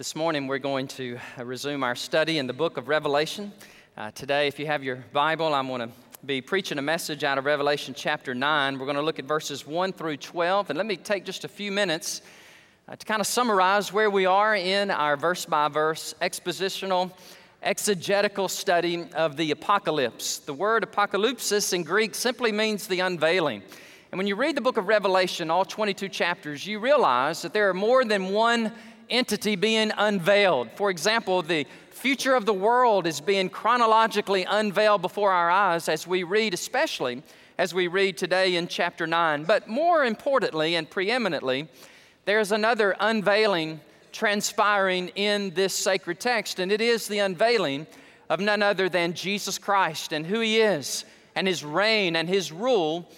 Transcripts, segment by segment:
This morning we're going to uh, resume our study in the book of Revelation. Uh, today, if you have your Bible, I'm going to be preaching a message out of Revelation chapter 9. We're going to look at verses 1 through 12. And let me take just a few minutes uh, to kind of summarize where we are in our verse by verse expositional exegetical study of the apocalypse. The word apocalypsis in Greek simply means the unveiling. And when you read the book of Revelation, all 22 chapters, you realize that there are more than one entity being unveiled. For example, the future of the world is being chronologically unveiled before our eyes as we read, especially as we read today in chapter 9. But more importantly and preeminently, there's another unveiling transpiring in this sacred text, and it is the unveiling of none other than Jesus Christ and who he is, and his reign and his rule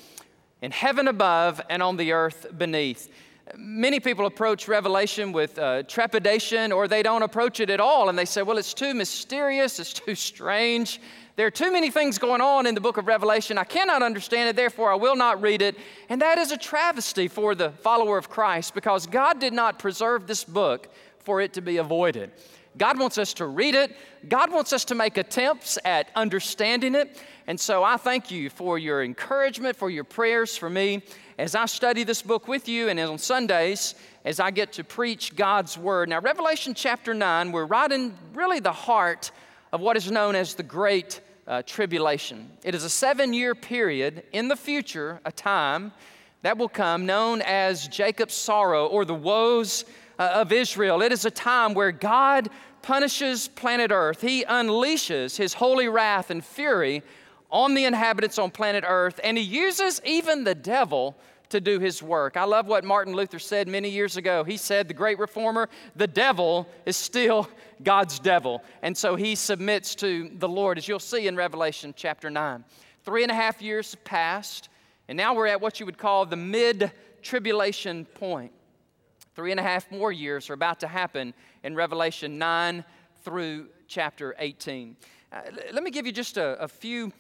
in heaven above and on the earth beneath. Many people approach Revelation with uh, trepidation, or they don't approach it at all, and they say, Well, it's too mysterious, it's too strange. There are too many things going on in the book of Revelation. I cannot understand it, therefore I will not read it. And that is a travesty for the follower of Christ because God did not preserve this book for it to be avoided. God wants us to read it. God wants us to make attempts at understanding it. And so I thank you for your encouragement, for your prayers for me as I study this book with you, and on Sundays as I get to preach God's Word. Now, Revelation chapter 9, we're right in really the heart of what is known as the Great uh, Tribulation. It is a seven year period in the future, a time that will come known as Jacob's sorrow or the woes Uh, of Israel. It is a time where God punishes planet Earth, He unleashes His holy wrath and fury on the inhabitants on planet Earth, and He uses even the devil to do his work. I love what Martin Luther said many years ago. He said, The great reformer, the devil is still God's devil. And so he submits to the Lord, as you'll see in Revelation chapter 9. Three and a half years have passed, and now we're at what you would call the mid tribulation point. Three and a half more years are about to happen in Revelation 9 through chapter 18. Uh, let me give you just a, a few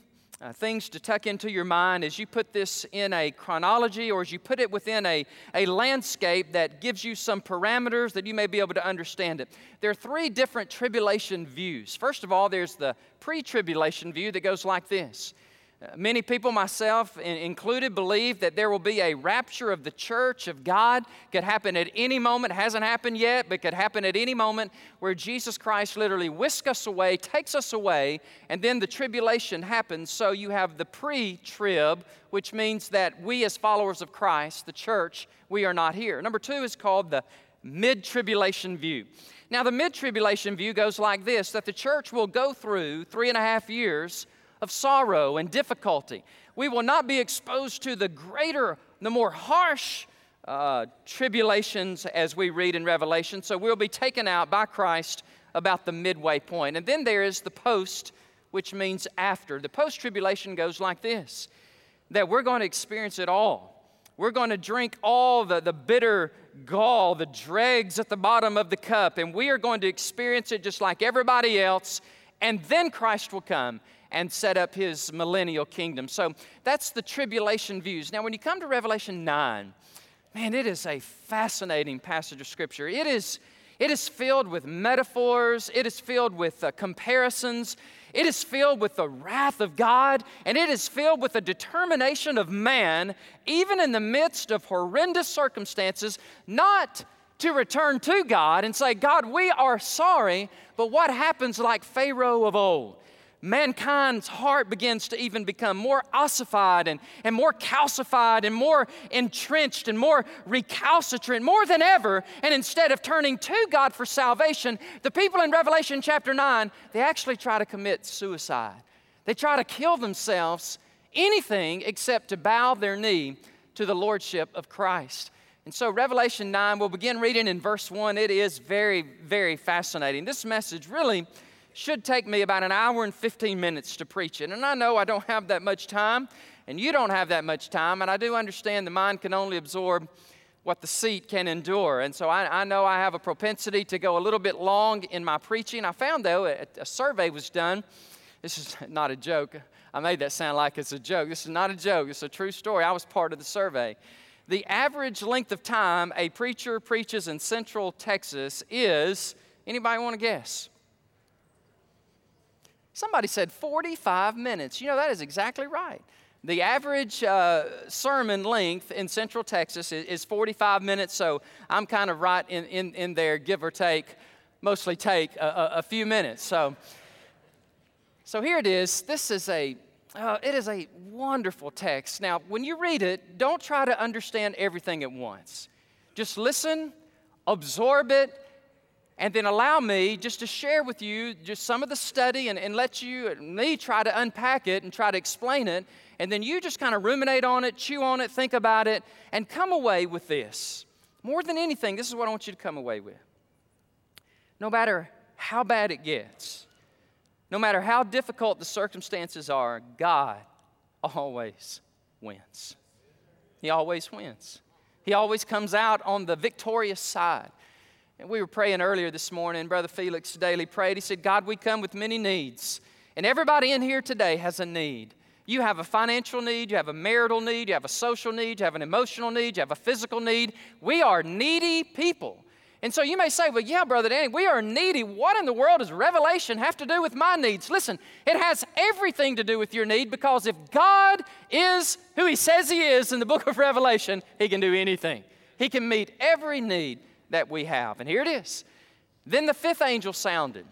uh, things to tuck into your mind as you put this in a chronology or as you put it within a, a landscape that gives you some parameters that you may be able to understand it. There are three different tribulation views. First of all, there's the pre tribulation view that goes like this Many people, myself included, believe that there will be a rapture of the church of God. Could happen at any moment, hasn't happened yet, but could happen at any moment where Jesus Christ literally whisks us away, takes us away, and then the tribulation happens. So you have the pre trib, which means that we, as followers of Christ, the church, we are not here. Number two is called the mid tribulation view. Now, the mid tribulation view goes like this that the church will go through three and a half years of sorrow and difficulty. We will not be exposed to the greater, the more harsh uh, tribulations as we read in Revelation. So we'll be taken out by Christ about the midway point. And then there is the post, which means after. The post tribulation goes like this that we're going to experience it all. We're going to drink all the, the bitter gall, the dregs at the bottom of the cup, and we are going to experience it just like everybody else. And then Christ will come and set up his millennial kingdom. So that's the tribulation views. Now, when you come to Revelation 9, man, it is a fascinating passage of Scripture. It is, it is filled with metaphors, it is filled with uh, comparisons, it is filled with the wrath of God, and it is filled with the determination of man, even in the midst of horrendous circumstances, not to return to God and say, God, we are sorry, but what happens like Pharaoh of old? mankind's heart begins to even become more ossified and, and more calcified and more entrenched and more recalcitrant more than ever. And instead of turning to God for salvation, the people in Revelation chapter 9, they actually try to commit suicide. They try to kill themselves, anything except to bow their knee to the Lordship of Christ. And so, Revelation 9, we'll begin reading in verse 1. It is very, very fascinating. This message really should take me about an hour and 15 minutes to preach it. And I know I don't have that much time, and you don't have that much time, and I do understand the mind can only absorb what the seat can endure. And so I, I know I have a propensity to go a little bit long in my preaching. I found, though, a, a survey was done. This is not a joke. I made that sound like it's a joke. This is not a joke, it's a true story. I was part of the survey. The average length of time a preacher preaches in central Texas is Anybody want to guess? Somebody said 45 minutes. You know, that is exactly right. The average uh, sermon length in Central Texas is, is, 45 minutes, so I'm kind of right in, in, in there, give or take, mostly take a, a, a few minutes. So, so here it is. This is a uh, it is a wonderful text. Now, when you read it, don't try to understand everything at once. Just listen, absorb it, and then allow me just to share with you just some of the study and, and let you and me try to unpack it and try to explain it and then you just kind of ruminate on it chew on it think about it and come away with this more than anything this is what i want you to come away with no matter how bad it gets no matter how difficult the circumstances are god always wins he always wins he always comes out on the victorious side and we were praying earlier this morning. Brother Felix Daly prayed. He said, God, we come with many needs. And everybody in here today has a need. You have a financial need, you have a marital need, you have a social need, you have an emotional need, you have a physical need. We are needy people. And so you may say, well, yeah, Brother Danny, we are needy. What in the world does Revelation have to do with my needs? Listen, it has everything to do with your need because if God is who He says He is in the book of Revelation, He can do anything. He can meet every need that we have. And here it is. Then the fifth angel sounded.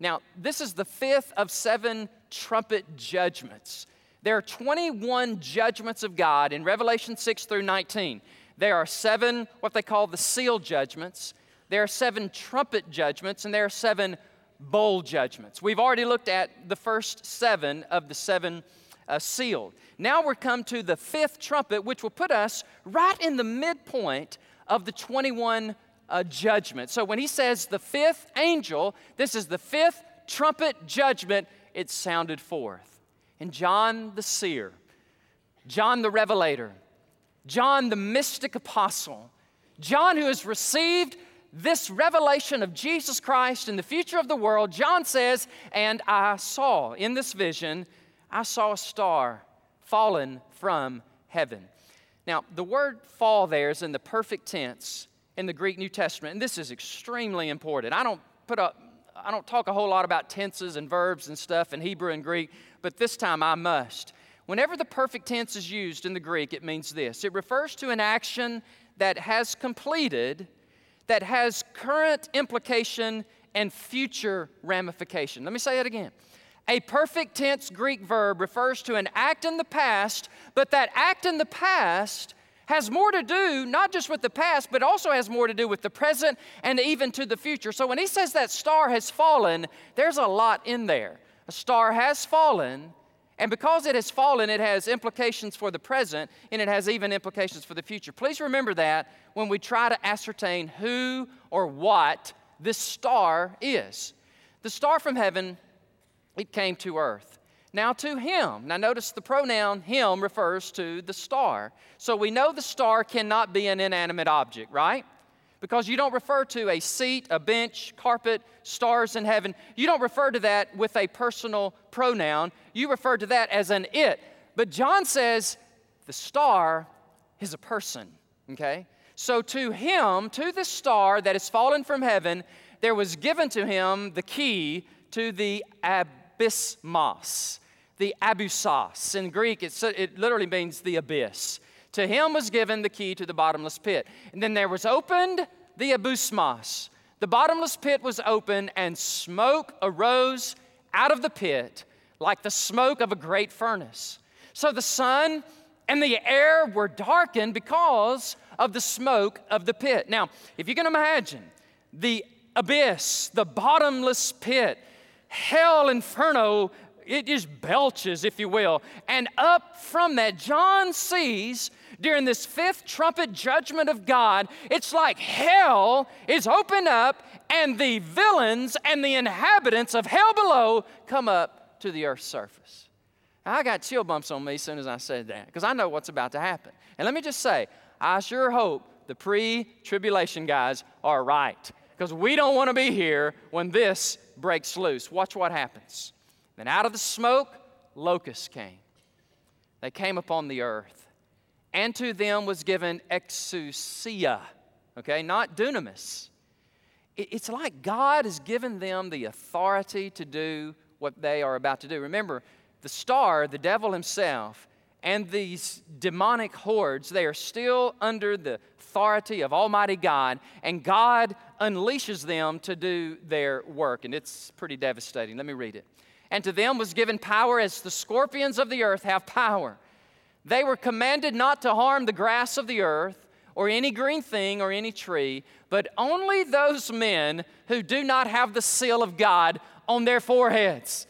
Now, this is the fifth of seven trumpet judgments. There are 21 judgments of God in Revelation 6 through 19. There are seven, what they call the seal judgments. There are seven trumpet judgments, and there are seven bowl judgments. We've already looked at the first seven of the seven uh, sealed. Now we're come to the fifth trumpet, which will put us right in the midpoint of the 21 a judgment. So when he says the fifth angel, this is the fifth trumpet judgment, it sounded forth. And John the seer, John the revelator, John the mystic apostle, John who has received this revelation of Jesus Christ and the future of the world, John says, And I saw in this vision, I saw a star fallen from heaven. Now, the word fall there is in the perfect tense in the Greek New Testament, and this is extremely important. I don't put up I don't talk a whole lot about tenses and verbs and stuff in Hebrew and Greek, but this time I must. Whenever the perfect tense is used in the Greek, it means this it refers to an action that has completed, that has current implication and future ramification. Let me say it again. A perfect tense Greek verb refers to an act in the past, but that act in the past has more to do not just with the past, but also has more to do with the present and even to the future. So when he says that star has fallen, there's a lot in there. A star has fallen, and because it has fallen, it has implications for the present and it has even implications for the future. Please remember that when we try to ascertain who or what this star is. The star from heaven, it came to earth. Now, to him. Now, notice the pronoun him refers to the star. So we know the star cannot be an inanimate object, right? Because you don't refer to a seat, a bench, carpet, stars in heaven. You don't refer to that with a personal pronoun. You refer to that as an it. But John says the star is a person, okay? So to him, to the star that has fallen from heaven, there was given to him the key to the abysmos the abyssos. In Greek, it, it literally means the abyss. To him was given the key to the bottomless pit. And then there was opened the abysmos. The bottomless pit was open, and smoke arose out of the pit like the smoke of a great furnace. So the sun and the air were darkened because of the smoke of the pit. Now, if you can imagine the abyss, the bottomless pit, hell, inferno it just belches, if you will. And up from that, John sees during this fifth trumpet judgment of God, it's like hell is opened up and the villains and the inhabitants of hell below come up to the earth's surface. Now, I got chill bumps on me as soon as I said that because I know what's about to happen. And let me just say, I sure hope the pre tribulation guys are right because we don't want to be here when this breaks loose. Watch what happens. Then out of the smoke, locusts came. They came upon the earth. And to them was given exousia, okay, not dunamis. it's like God has given them the authority to do what they are about to do. Remember, the star, the devil himself, and these demonic hordes, they are still under the authority of Almighty God, and God unleashes them to do their work. And it's pretty devastating. Let me read it. And to them was given power as the scorpions of the earth have power. They were commanded not to harm the grass of the earth or any green thing or any tree, but only those men who do not have the seal of God on their foreheads.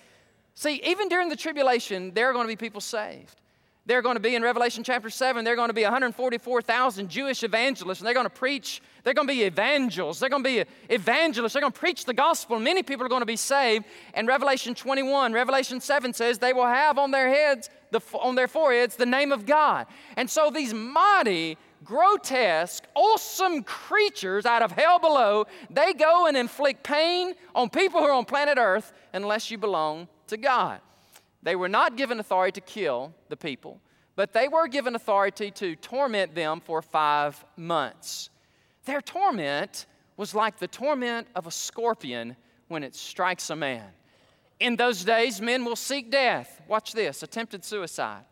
See, even during the tribulation, there are going to be people saved. They're going to be in Revelation chapter 7, they're going to be 144,000 Jewish evangelists, and they're going to preach. They're going to be evangelists. They're going to be evangelists. They're going to preach the gospel. Many people are going to be saved. And Revelation 21, Revelation 7 says they will have on their heads, the, on their foreheads, the name of God. And so these mighty, grotesque, awesome creatures out of hell below, they go and inflict pain on people who are on planet Earth unless you belong to God. They were not given authority to kill the people, but they were given authority to torment them for five months. Their torment was like the torment of a scorpion when it strikes a man. In those days, men will seek death. Watch this attempted suicide.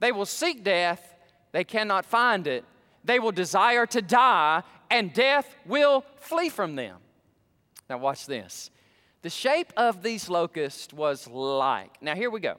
They will seek death, they cannot find it. They will desire to die, and death will flee from them. Now, watch this. The shape of these locusts was like. Now, here we go.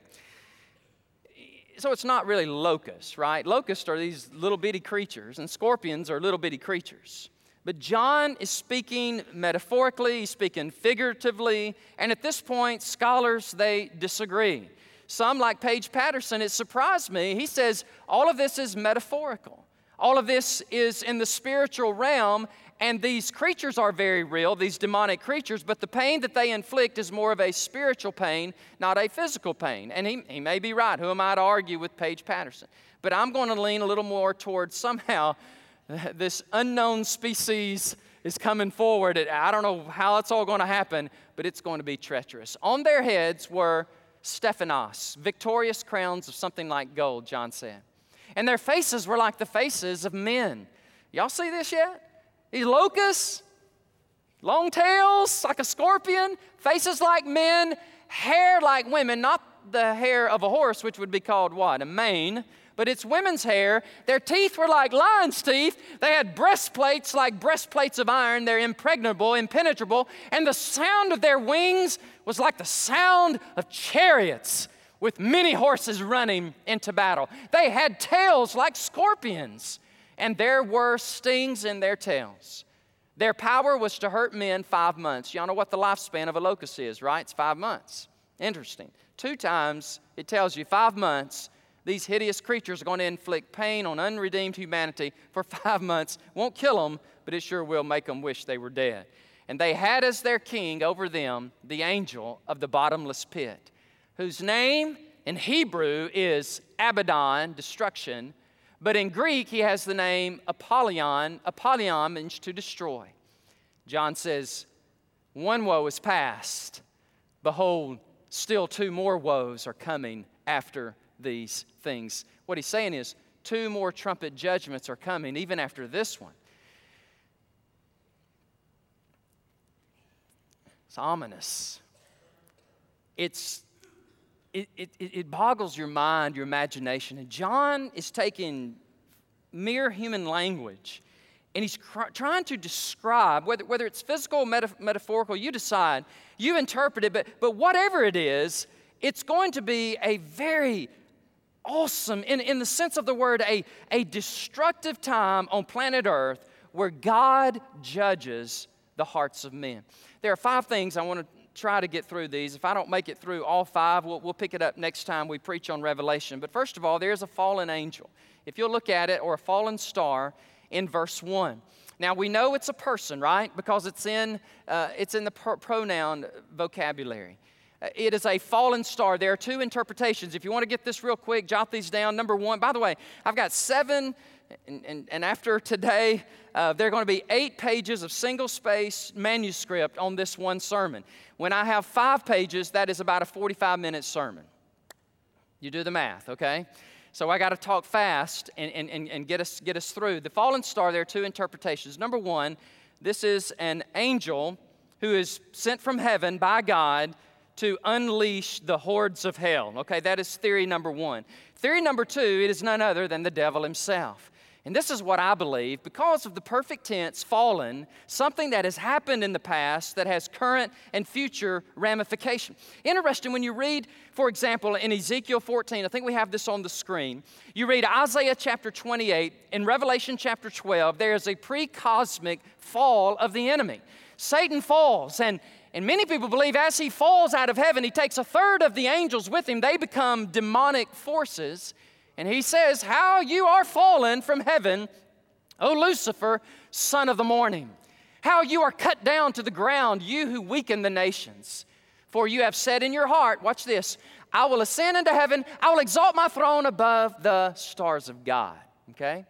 So, it's not really locusts, right? Locusts are these little bitty creatures, and scorpions are little bitty creatures. But John is speaking metaphorically, he's speaking figuratively, and at this point, scholars they disagree. Some, like Paige Patterson, it surprised me. He says all of this is metaphorical. All of this is in the spiritual realm, and these creatures are very real, these demonic creatures, but the pain that they inflict is more of a spiritual pain, not a physical pain. And he, he may be right. Who am I to argue with Paige Patterson? But I'm going to lean a little more towards somehow this unknown species is coming forward. I don't know how it's all going to happen, but it's going to be treacherous. On their heads were Stephanos, victorious crowns of something like gold, John said. And their faces were like the faces of men. Y'all see this yet? These locusts, long tails like a scorpion, faces like men, hair like women, not the hair of a horse, which would be called what? A mane, but it's women's hair. Their teeth were like lion's teeth. They had breastplates like breastplates of iron. They're impregnable, impenetrable. And the sound of their wings was like the sound of chariots with many horses running into battle. They had tails like scorpions and there were stings in their tails. Their power was to hurt men five months. Y'all know what the lifespan of a locust is, right? It's five months. Interesting. Two times it tells you five months these hideous creatures are going to inflict pain on unredeemed humanity for five months. Won't kill them, but it sure will make them wish they were dead. And they had as their king over them the angel of the bottomless pit, whose name in Hebrew is Abaddon, destruction, but in Greek, he has the name Apollyon. Apollyon means to destroy. John says, One woe is past. Behold, still two more woes are coming after these things. What he's saying is, two more trumpet judgments are coming, even after this one. It's ominous. It's it, it, it boggles your mind, your imagination. And John is taking mere human language and he's cr- trying to describe, whether, whether it's physical or metaphorical, you decide, you interpret it, but, but whatever it is, it's going to be a very awesome, in, in the sense of the word, a, a destructive time on planet Earth where God judges the hearts of men. There are five things I want to try to get through these. If I don't make it through all five, we'll, we'll pick it up next time we preach on Revelation. But first of all, there's a fallen angel. If you'll look at it, or a fallen star in verse 1. Now we know it's a person, right? Because it's in, uh, it's in the pronoun vocabulary. Uh, it is a fallen star. There are two interpretations. If you want to get this real quick, jot these down. Number one, by the way, I've got seven and, and, and after today, uh, there are going to be eight pages of single space manuscript on this one sermon. When I have five pages, that is about a 45 minute sermon. You do the math, okay? So I got to talk fast and, and, and, and get, us, get us through. The fallen star, there are two interpretations. Number one, This is an angel who is sent from heaven by God to unleash the hordes of hell. Okay, that is theory number one. Theory number two, it is none other than the devil himself. And this is what I believe because of the perfect tense, fallen, something that has happened in the past that has current and future ramification. Interesting, when you read, for example, in Ezekiel 14, I think we have this on the screen, you read Isaiah chapter 28, in Revelation chapter 12, there is a pre cosmic fall of the enemy. Satan falls, and and many people believe as he falls out of heaven, he takes a third of the angels with him. They become demonic forces. And he says, How you are fallen from heaven, O Lucifer, son of the morning. How you are cut down to the ground, you who weaken the nations. For you have said in your heart, watch this, I will ascend into heaven, I will exalt my throne above the stars of God. Okay?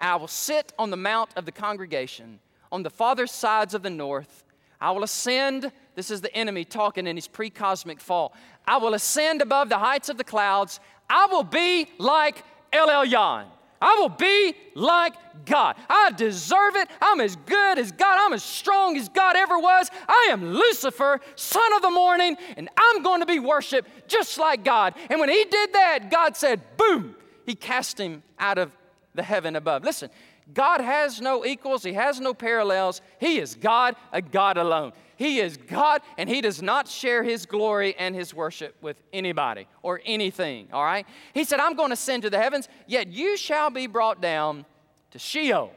I will sit on the mount of the congregation on the farther sides of the north. I will ascend. This is the enemy talking in his pre cosmic fall. I will ascend above the heights of the clouds. I will be like El Elyon. I will be like God. I deserve it. I'm as good as God. I'm as strong as God ever was. I am Lucifer, son of the morning, and I'm going to be worshiped just like God. And when he did that, God said, boom, he cast him out of the heaven above. Listen, God has no equals, He has no parallels. He is God, a God alone. He is God, and He does not share His glory and His worship with anybody or anything, all right? He said, I'm going to send to the heavens, yet you shall be brought down to Sheol,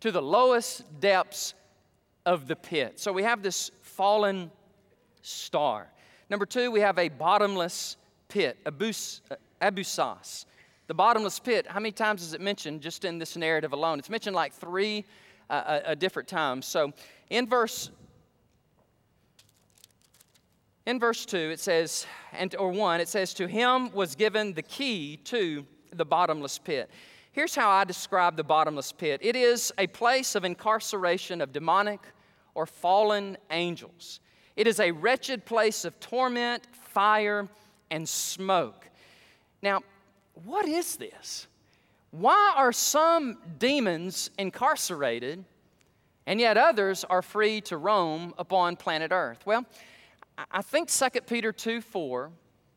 to the lowest depths of the pit. So we have this fallen star. Number two, we have a bottomless pit, abus, uh, abusas. The bottomless pit, how many times is it mentioned just in this narrative alone? It's mentioned like three uh, uh, different times. So in verse in verse 2 it says and or 1 it says to him was given the key to the bottomless pit here's how i describe the bottomless pit it is a place of incarceration of demonic or fallen angels it is a wretched place of torment fire and smoke now what is this? Why are some demons incarcerated and yet others are free to roam upon planet Earth? Well, I think 2 Peter 2 4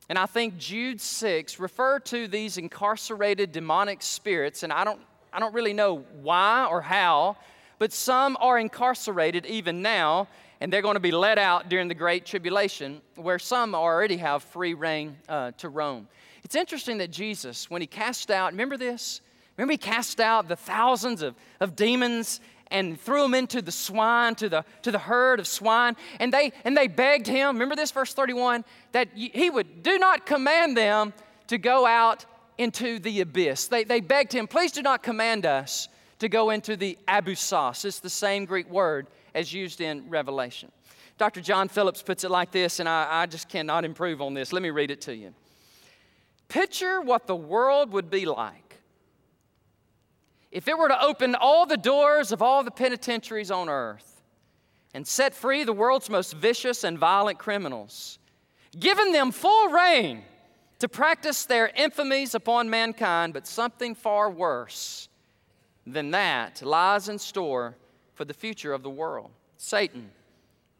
and I think Jude 6 refer to these incarcerated demonic spirits, and I don't, I don't really know why or how, but some are incarcerated even now, and they're going to be let out during the Great Tribulation, where some already have free reign uh, to roam. It's interesting that Jesus, when he cast out, remember this? Remember he cast out the thousands of, of demons and threw them into the swine, to the, to the herd of swine, and they, and they begged him, remember this, verse 31, that he would do not command them to go out into the abyss. They, they begged him, please do not command us to go into the abusas. It's the same Greek word as used in Revelation. Dr. John Phillips puts it like this, and I, I just cannot improve on this. Let me read it to you. Picture what the world would be like if it were to open all the doors of all the penitentiaries on earth and set free the world's most vicious and violent criminals, giving them full reign to practice their infamies upon mankind, but something far worse than that lies in store for the future of the world. Satan,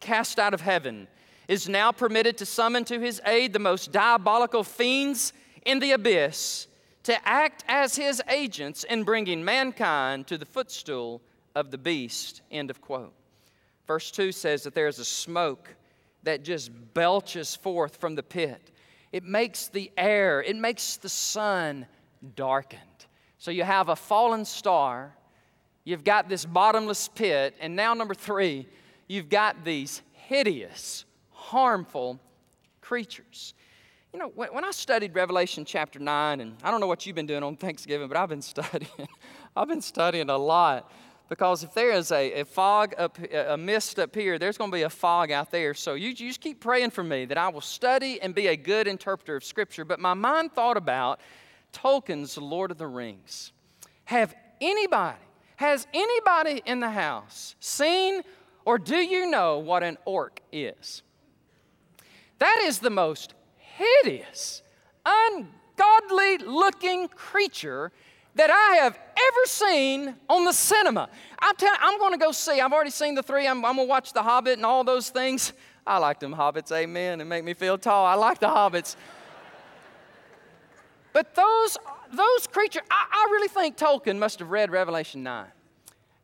cast out of heaven, is now permitted to summon to his aid the most diabolical fiends in the abyss to act as his agents in bringing mankind to the footstool of the beast. End of quote. Verse 2 says that there is a smoke that just belches forth from the pit. It makes the air, it makes the sun darkened. So you have a fallen star, you've got this bottomless pit, and now, number three, you've got these hideous, harmful creatures. You know, when, I studied Revelation chapter 9, and I don't know what you've been doing on Thanksgiving, but I've been studying. I've been studying a lot because if there is a, a fog up, a mist up here, there's going to be a fog out there. So you, you just keep praying for me that I will study and be a good interpreter of Scripture. But my mind thought about Tolkien's Lord of the Rings. Have anybody, has anybody in the house seen or do you know what an orc is? That is the most hideous, ungodly looking creature that I have ever seen on the cinema. I'm, tell, I'm going to go see. I've already seen the three. I'm, going to watch The Hobbit and all those things. I like them hobbits, amen, and make me feel tall. I like the hobbits. but those, those creatures, I, I really think Tolkien must have read Revelation 9.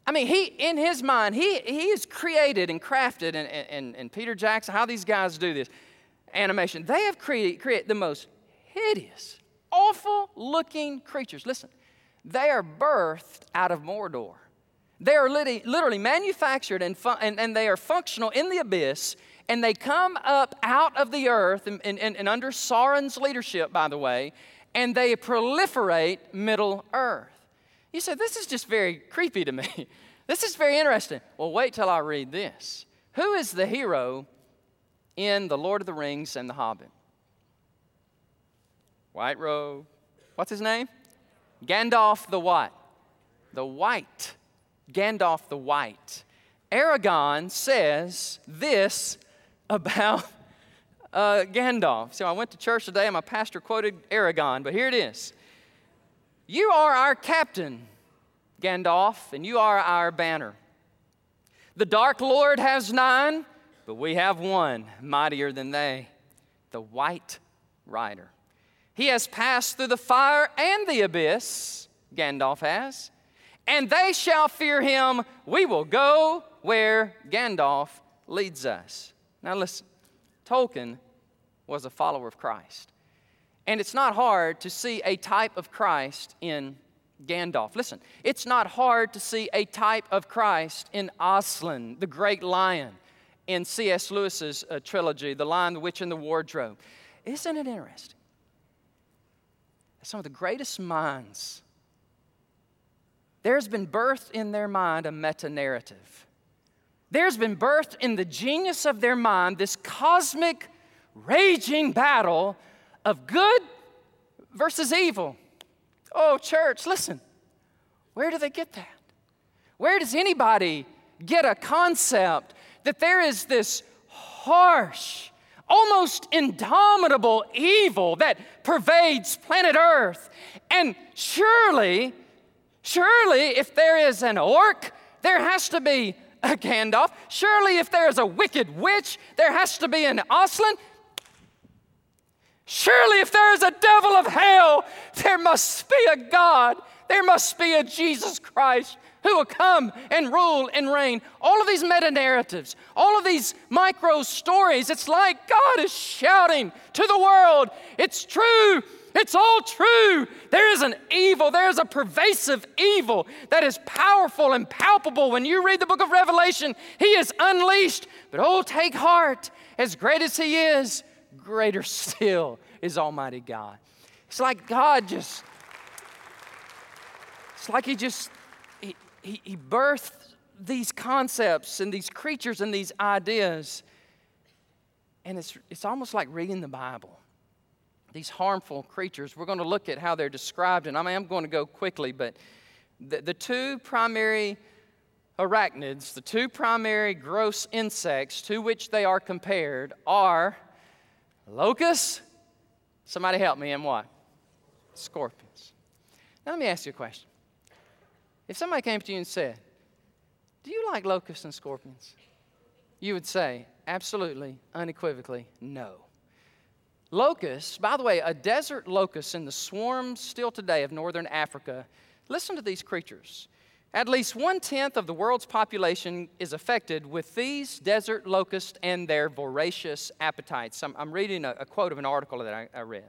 I mean, he, in his mind, he, he has created and crafted, and, and, and Peter Jackson, how these guys do this animation, they have created, created the most hideous, awful looking creatures. Listen, they are birthed out of Mordor. They are literally, literally manufactured and, and, and they are functional in the abyss, and they come up out of the earth, and, and, and under Sauron's leadership, by the way, and they proliferate Middle Earth. You say, This is just very creepy to me. this is very interesting. Well, wait till I read this. Who is the hero in The Lord of the Rings and The Hobbit? White robe. What's his name? Gandalf the what? The White. Gandalf the White. Aragorn says this about uh, Gandalf. So I went to church today and my pastor quoted Aragorn, but here it is. You are our captain, Gandalf, and you are our banner. The Dark Lord has nine, but we have one mightier than they, the White Rider. He has passed through the fire and the abyss, Gandalf has, and they shall fear him. We will go where Gandalf leads us. Now, listen, Tolkien was a follower of Christ. And it's not hard to see a type of Christ in Gandalf. Listen, it's not hard to see a type of Christ in Aslan, the great lion, in C.S. Lewis's uh, trilogy, The Lion, the Witch, and the Wardrobe. Isn't it interesting? Some of the greatest minds, there's been birthed in their mind a meta narrative. There's been birthed in the genius of their mind this cosmic, raging battle of good versus evil. Oh, church, listen. Where do they get that? Where does anybody get a concept that there is this harsh, almost indomitable evil that pervades planet Earth? And surely, surely, if there is an orc, there has to be a Gandalf. Surely, if there is a wicked witch, there has to be an Aslan. Surely, if there is a devil of hell, there must be a God. There must be a Jesus Christ who will come and rule and reign. All of these meta narratives, all of these micro stories, it's like God is shouting to the world it's true. It's all true. There is an evil, there is a pervasive evil that is powerful and palpable. When you read the book of Revelation, he is unleashed. But oh, take heart, as great as he is, greater still is Almighty God. It's like God just, it's like He just, He, he, he birthed these concepts and these creatures and these ideas. And it's, it's almost like reading the Bible. These harmful creatures, we're going to look at how they're described, and I I'm going to go quickly, but the, the two primary arachnids, the two primary gross insects to which they are compared are Locusts? Somebody help me, and what? Scorpions. Now, let me ask you a question. If somebody came to you and said, Do you like locusts and scorpions? You would say, Absolutely, unequivocally, no. Locusts, by the way, a desert locust in the swarms still today of northern Africa, listen to these creatures. At least one tenth of the world's population is affected with these desert locusts and their voracious appetites. I'm, I'm reading a, a, quote of an article that I, I read.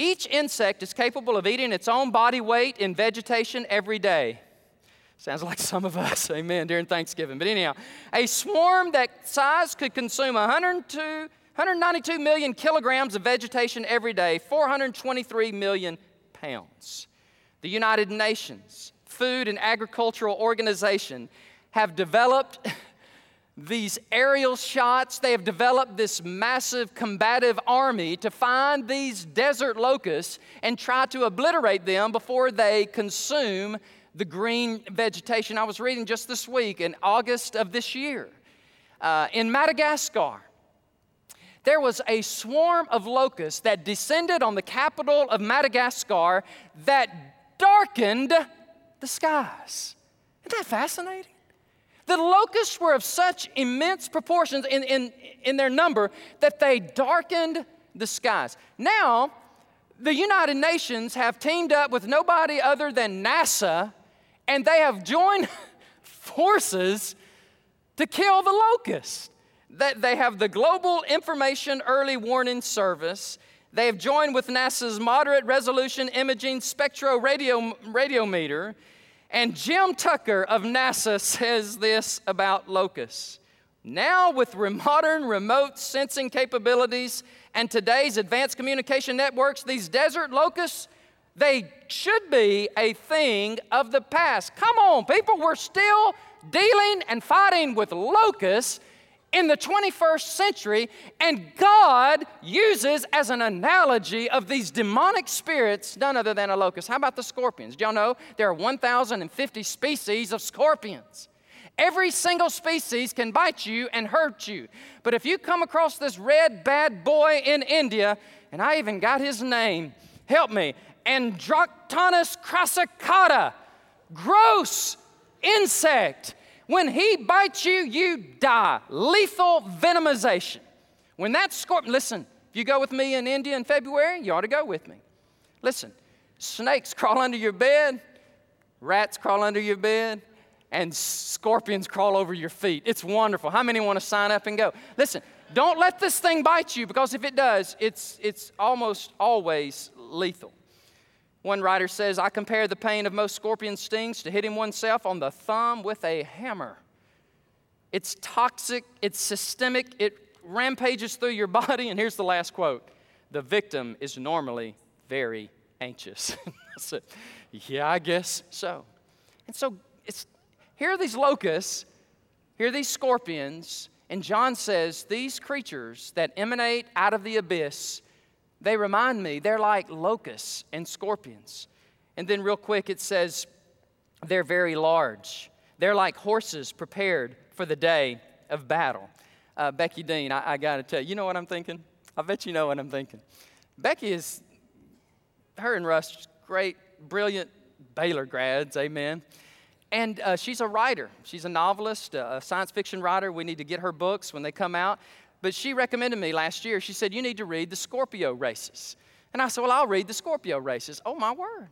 Each insect is capable of eating its own body weight in vegetation every day. Sounds like some of us, amen, during Thanksgiving. But anyhow, a swarm that size could consume 102, 192 million kilograms of vegetation every day, 423 million pounds. The United Nations Food and Agricultural Organization have developed these aerial shots. They have developed this massive combative army to find these desert locusts and try to obliterate them before they consume the green vegetation. I was reading just this week in August of this year uh, in Madagascar. There was a swarm of locusts that descended on the capital of Madagascar that darkened the skies. Isn't that fascinating? The locusts were of such immense proportions in, in, in their number that they darkened the skies. Now, the United Nations have teamed up with nobody other than NASA, and they have joined forces to kill the locusts. They have the Global Information Early Warning Service. They have joined with NASA's Moderate Resolution Imaging Spectro radio, radiometer and Jim Tucker of NASA says this about locusts. Now, with modern remote sensing capabilities and today's advanced communication networks, these desert locusts, they should be a thing of the past. Come on, people, we're still dealing and fighting with locusts in the 21st century, and God uses as an analogy of these demonic spirits none other than a locust. How about the scorpions? Do y'all know there are 1,050 species of scorpions? Every single species can bite you and hurt you. But if you come across this red bad boy in India, and I even got his name, help me, Androctonus crassicauda, gross insect when he bites you, you die. Lethal venomization. When that scorpion, listen, if you go with me in India in February, you ought to go with me. Listen, snakes crawl under your bed, rats crawl under your bed, and scorpions crawl over your feet. It's wonderful. How many want to sign up and go? Listen, don't let this thing bite you because if it does, it's, it's almost always lethal. One writer says, I compare the pain of most scorpion stings to hitting oneself on the thumb with a hammer. It's toxic, it's systemic, it rampages through your body. And here's the last quote The victim is normally very anxious. said, yeah, I guess so. And so it's, here are these locusts, here are these scorpions, and John says these creatures that emanate out of the abyss they remind me, they're like locusts and scorpions. And then, real quick, it says they're very large. They're like horses prepared for the day of battle. Uh, Becky Dean, I, I got to tell you, you know what I'm thinking? I bet you know what I'm thinking. Becky is, her and Russ, great, brilliant Baylor grads, amen. And uh, she's a writer. She's a novelist, a science fiction writer. We need to get her books when they come out. But she recommended me last year. She said, You need to read the Scorpio races. And I said, Well, I'll read the Scorpio races. Oh, my word.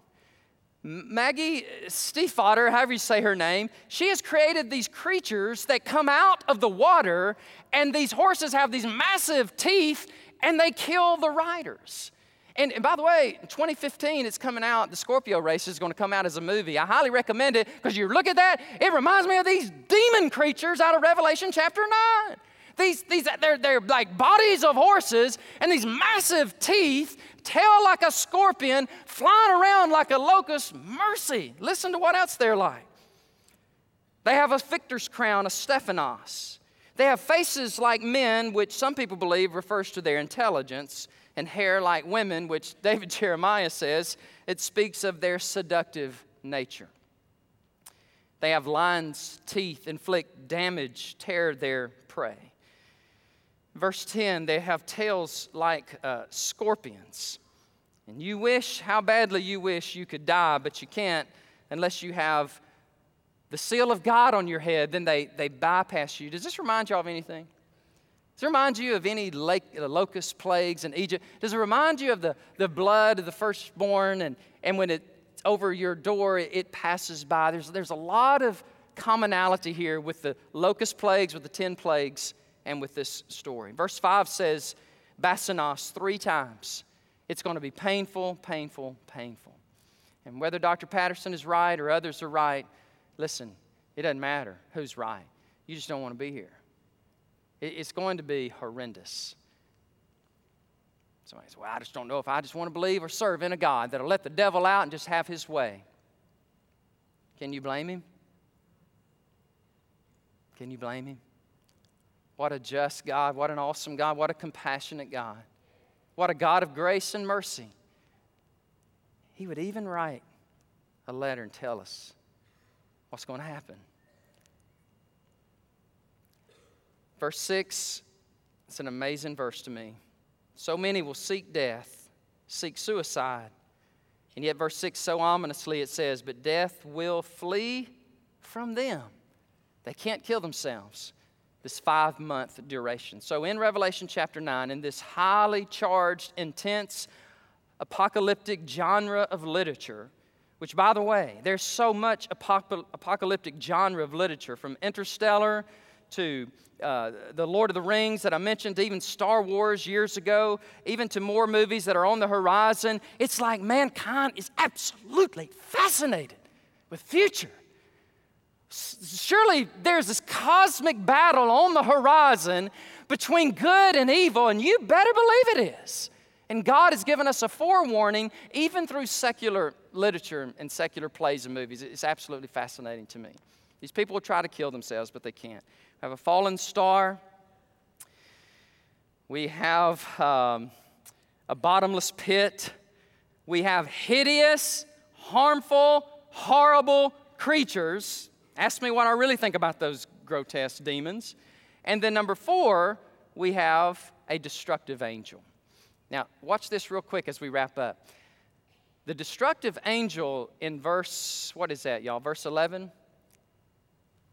Maggie uh, Stiefvater, however you say her name, she has created these creatures that come out of the water, and these horses have these massive teeth, and they kill the riders. And, and by the way, 2015, it's coming out. The Scorpio race is going to come out as a movie. I highly recommend it because you look at that, it reminds me of these demon creatures out of Revelation chapter 9. These, these they're, they're like bodies of horses and these massive teeth, tail like a scorpion, flying around like a locust. Mercy. Listen to what else they're like. They have a victor's crown, a Stephanos. They have faces like men, which some people believe refers to their intelligence, and hair like women, which David Jeremiah says it speaks of their seductive nature. They have lions' teeth, inflict damage, tear their prey. Verse 10, they have tails like uh, scorpions. And you wish, how badly you wish you could die, but you can't unless you have the seal of God on your head, then they, they bypass you. Does this remind you of anything? Does it remind you of any lake, uh, locust plagues in Egypt? Does it remind you of the, the blood of the firstborn and, and when it's over your door, it, it passes by? There's, there's a lot of commonality here with the locust plagues, with the 10 plagues, and with this story. Verse 5 says, Basanos three times. It's going to be painful, painful, painful. And whether Dr. Patterson is right or others are right, listen, it doesn't matter who's right. You just don't want to be here. It's going to be horrendous. Somebody says, Well, I just don't know if I just want to believe or serve in a God that'll let the devil out and just have his way. Can you blame him? Can you blame him? What a just God. What an awesome God. What a compassionate God. What a God of grace and mercy. He would even write a letter and tell us what's going to happen. Verse 6, it's an amazing verse to me. So many will seek death, seek suicide, And yet, verse 6, so ominously it says, But death will flee from them. They can't kill themselves. This five month duration. So, in Revelation chapter 9, in this highly charged, intense, apocalyptic genre of literature, which, by the way, there's so much apocalyptic genre of literature from interstellar to uh, the Lord of the Rings that I mentioned, even Star Wars years ago, even to more movies that are on the horizon. It's like mankind is absolutely fascinated with future. Surely there's this cosmic battle on the horizon between good and evil, and you better believe it is. And God has given us a forewarning, even through secular literature and secular plays and movies. It's absolutely fascinating to me. These people will try to kill themselves, but they can't. We have a fallen star. We have um, a bottomless pit. We have hideous, harmful, horrible creatures. Ask me what I really think about those grotesque demons. And then, number four, we have a destructive angel. Now, watch this real quick as we wrap up. The destructive angel in verse, what is that, y'all? Verse 11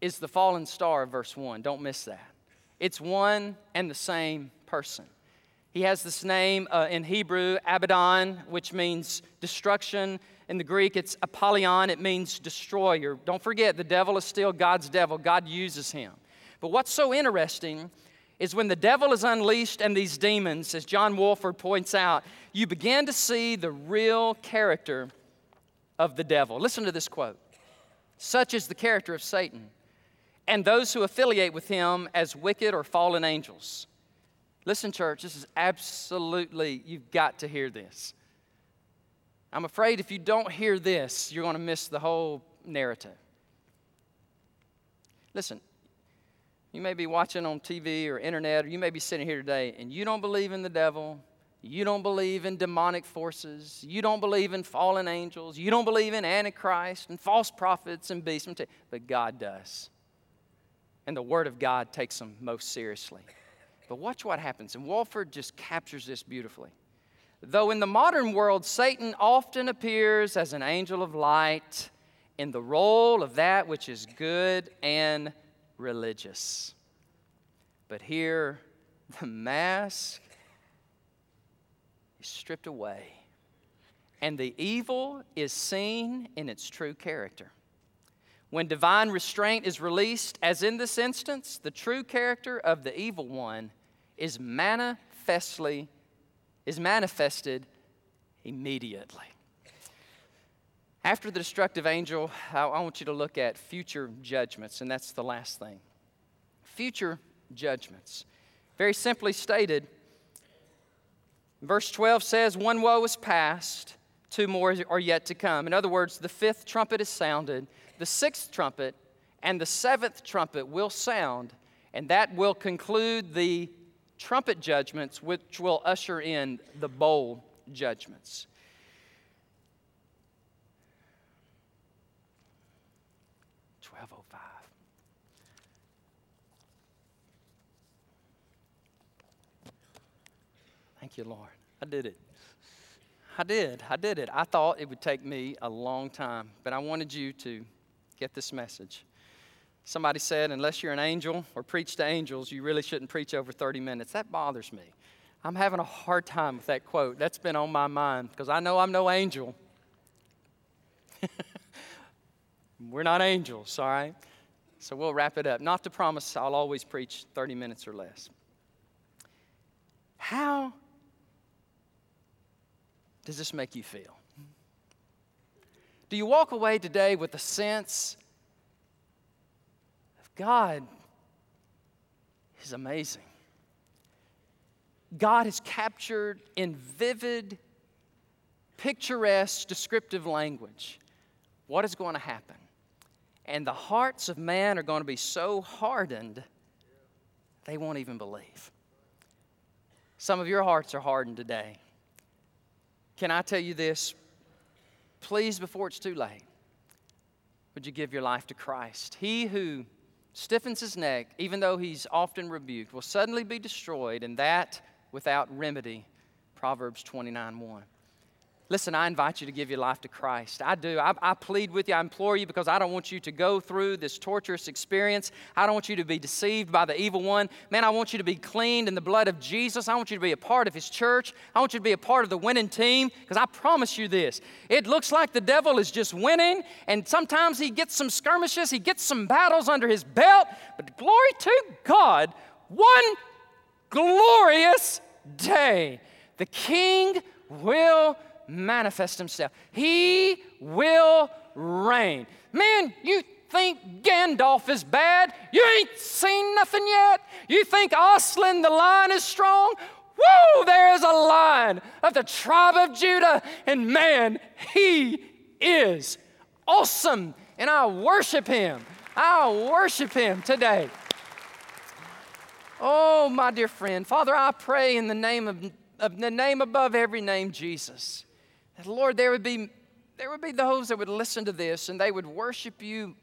is the fallen star of verse 1. Don't miss that. It's one and the same person. He has this name uh, in Hebrew, Abaddon, which means destruction. In the Greek, it's Apollyon, it means destroyer. Don't forget, the devil is still God's devil. God uses him. But what's so interesting is when the devil is unleashed and these demons, as John Walvoord points out, you begin to see the real character of the devil. Listen to this quote Such is the character of Satan and those who affiliate with him as wicked or fallen angels. Listen, church, this is absolutely, you've got to hear this. I'm afraid if you don't hear this, you're going to miss the whole narrative. Listen, you may be watching on TV or internet, or you may be sitting here today and you don't believe in the devil. You don't believe in demonic forces. You don't believe in fallen angels. You don't believe in Antichrist and false prophets and beasts. But God does. And the Word of God takes them most seriously. But watch what happens. And Walvoord just captures this beautifully. Though in the modern world, Satan often appears as an angel of light in the role of that which is good and religious. But here, the mask is stripped away, and the evil is seen in its true character. When divine restraint is released, as in this instance, the true character of the evil one is manifestly is manifested immediately. After the destructive angel, I want you to look at future judgments, and that's the last thing. Future judgments. Very simply stated, verse 12 says, One woe is past, two more are yet to come. In other words, the fifth trumpet is sounded, the sixth trumpet and the seventh trumpet will sound, and that will conclude the trumpet judgments, which will usher in the bowl judgments. Oh Thank you, Lord. I did it. I did. I did it. I thought it would take me a long time, but I wanted you to get this message. Somebody said, unless you're an angel or preach to angels, you really shouldn't preach over 30 minutes. That bothers me. I'm having a hard time with that quote. That's been on my mind because I know I'm no angel. We're not angels, all right? So we'll wrap it up. Not to promise I'll always preach 30 minutes or less. How does this make you feel? Do you walk away today with a sense God is amazing? God has captured in vivid, picturesque, descriptive language what is going to happen. And the hearts of man are going to be so hardened, they won't even believe. Some of your hearts are hardened today. Can I tell you this? Please, before it's too late, would you give your life to Christ? He who stiffens his neck, even though he's often rebuked, will suddenly be destroyed, and that without remedy. Proverbs 29 1. Listen, I invite you to give your life to Christ. I do. I, I, plead with you. I implore you because I don't want you to go through this torturous experience. I don't want you to be deceived by the evil one. Man, I want you to be cleaned in the blood of Jesus. I want you to be a part of his church. I want you to be a part of the winning team because I promise you this. It looks like the devil is just winning, and sometimes he gets some skirmishes, he gets some battles under his belt, but glory to God, one glorious day, the king will manifest himself. He will reign. Man, you think Gandalf is bad? You ain't seen nothing yet? You think Aslan the lion is strong? Woo, there is a lion of the tribe of Judah, and man, he is awesome, and I worship him. I worship him today. Oh, my dear friend, Father, I pray in the name of, of the name above every name, Jesus that, Lord, there would be there would be those that would listen to this and they would worship you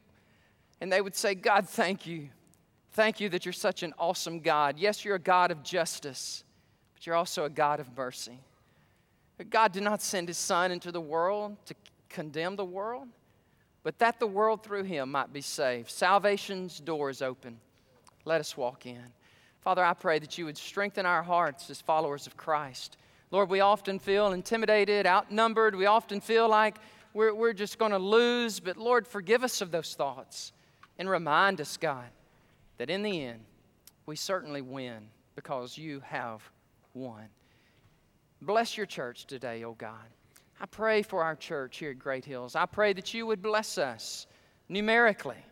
and they would say, God, thank you. Thank you that you're such an awesome God. Yes, you're a God of justice, but you're also a God of mercy. God did not send his Son into the world to condemn the world, but that the world through him might be saved. Salvation's door is open. Let us walk in. Father, I pray that you would strengthen our hearts as followers of Christ. Lord, we often feel intimidated, outnumbered. We often feel like we're, we're just going to lose. But Lord, forgive us of those thoughts and remind us, God, that in the end, we certainly win because you have won. Bless your church today, oh God. I pray for our church here at Great Hills. I pray that you would bless us numerically.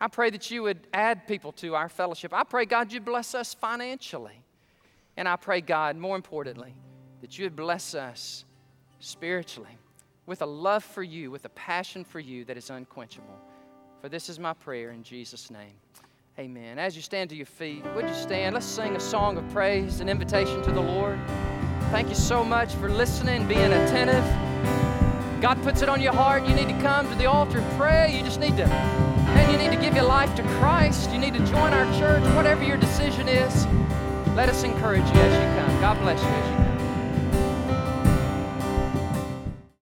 I pray that you would add people to our fellowship. I pray, God, you bless us financially. And I pray, God, more importantly, that you would bless us spiritually with a love for you, with a passion for you that is unquenchable. For this is my prayer in Jesus' name. Amen. As you stand to your feet, would you stand? Let's sing a song of praise, an invitation to the Lord. Thank you so much for listening, being attentive. God puts it on your heart. You need to come to the altar and pray. You just need to, and you need to give your life to Christ. You need to join our church, whatever your decision is. Let us encourage you as you come. God bless you as you come.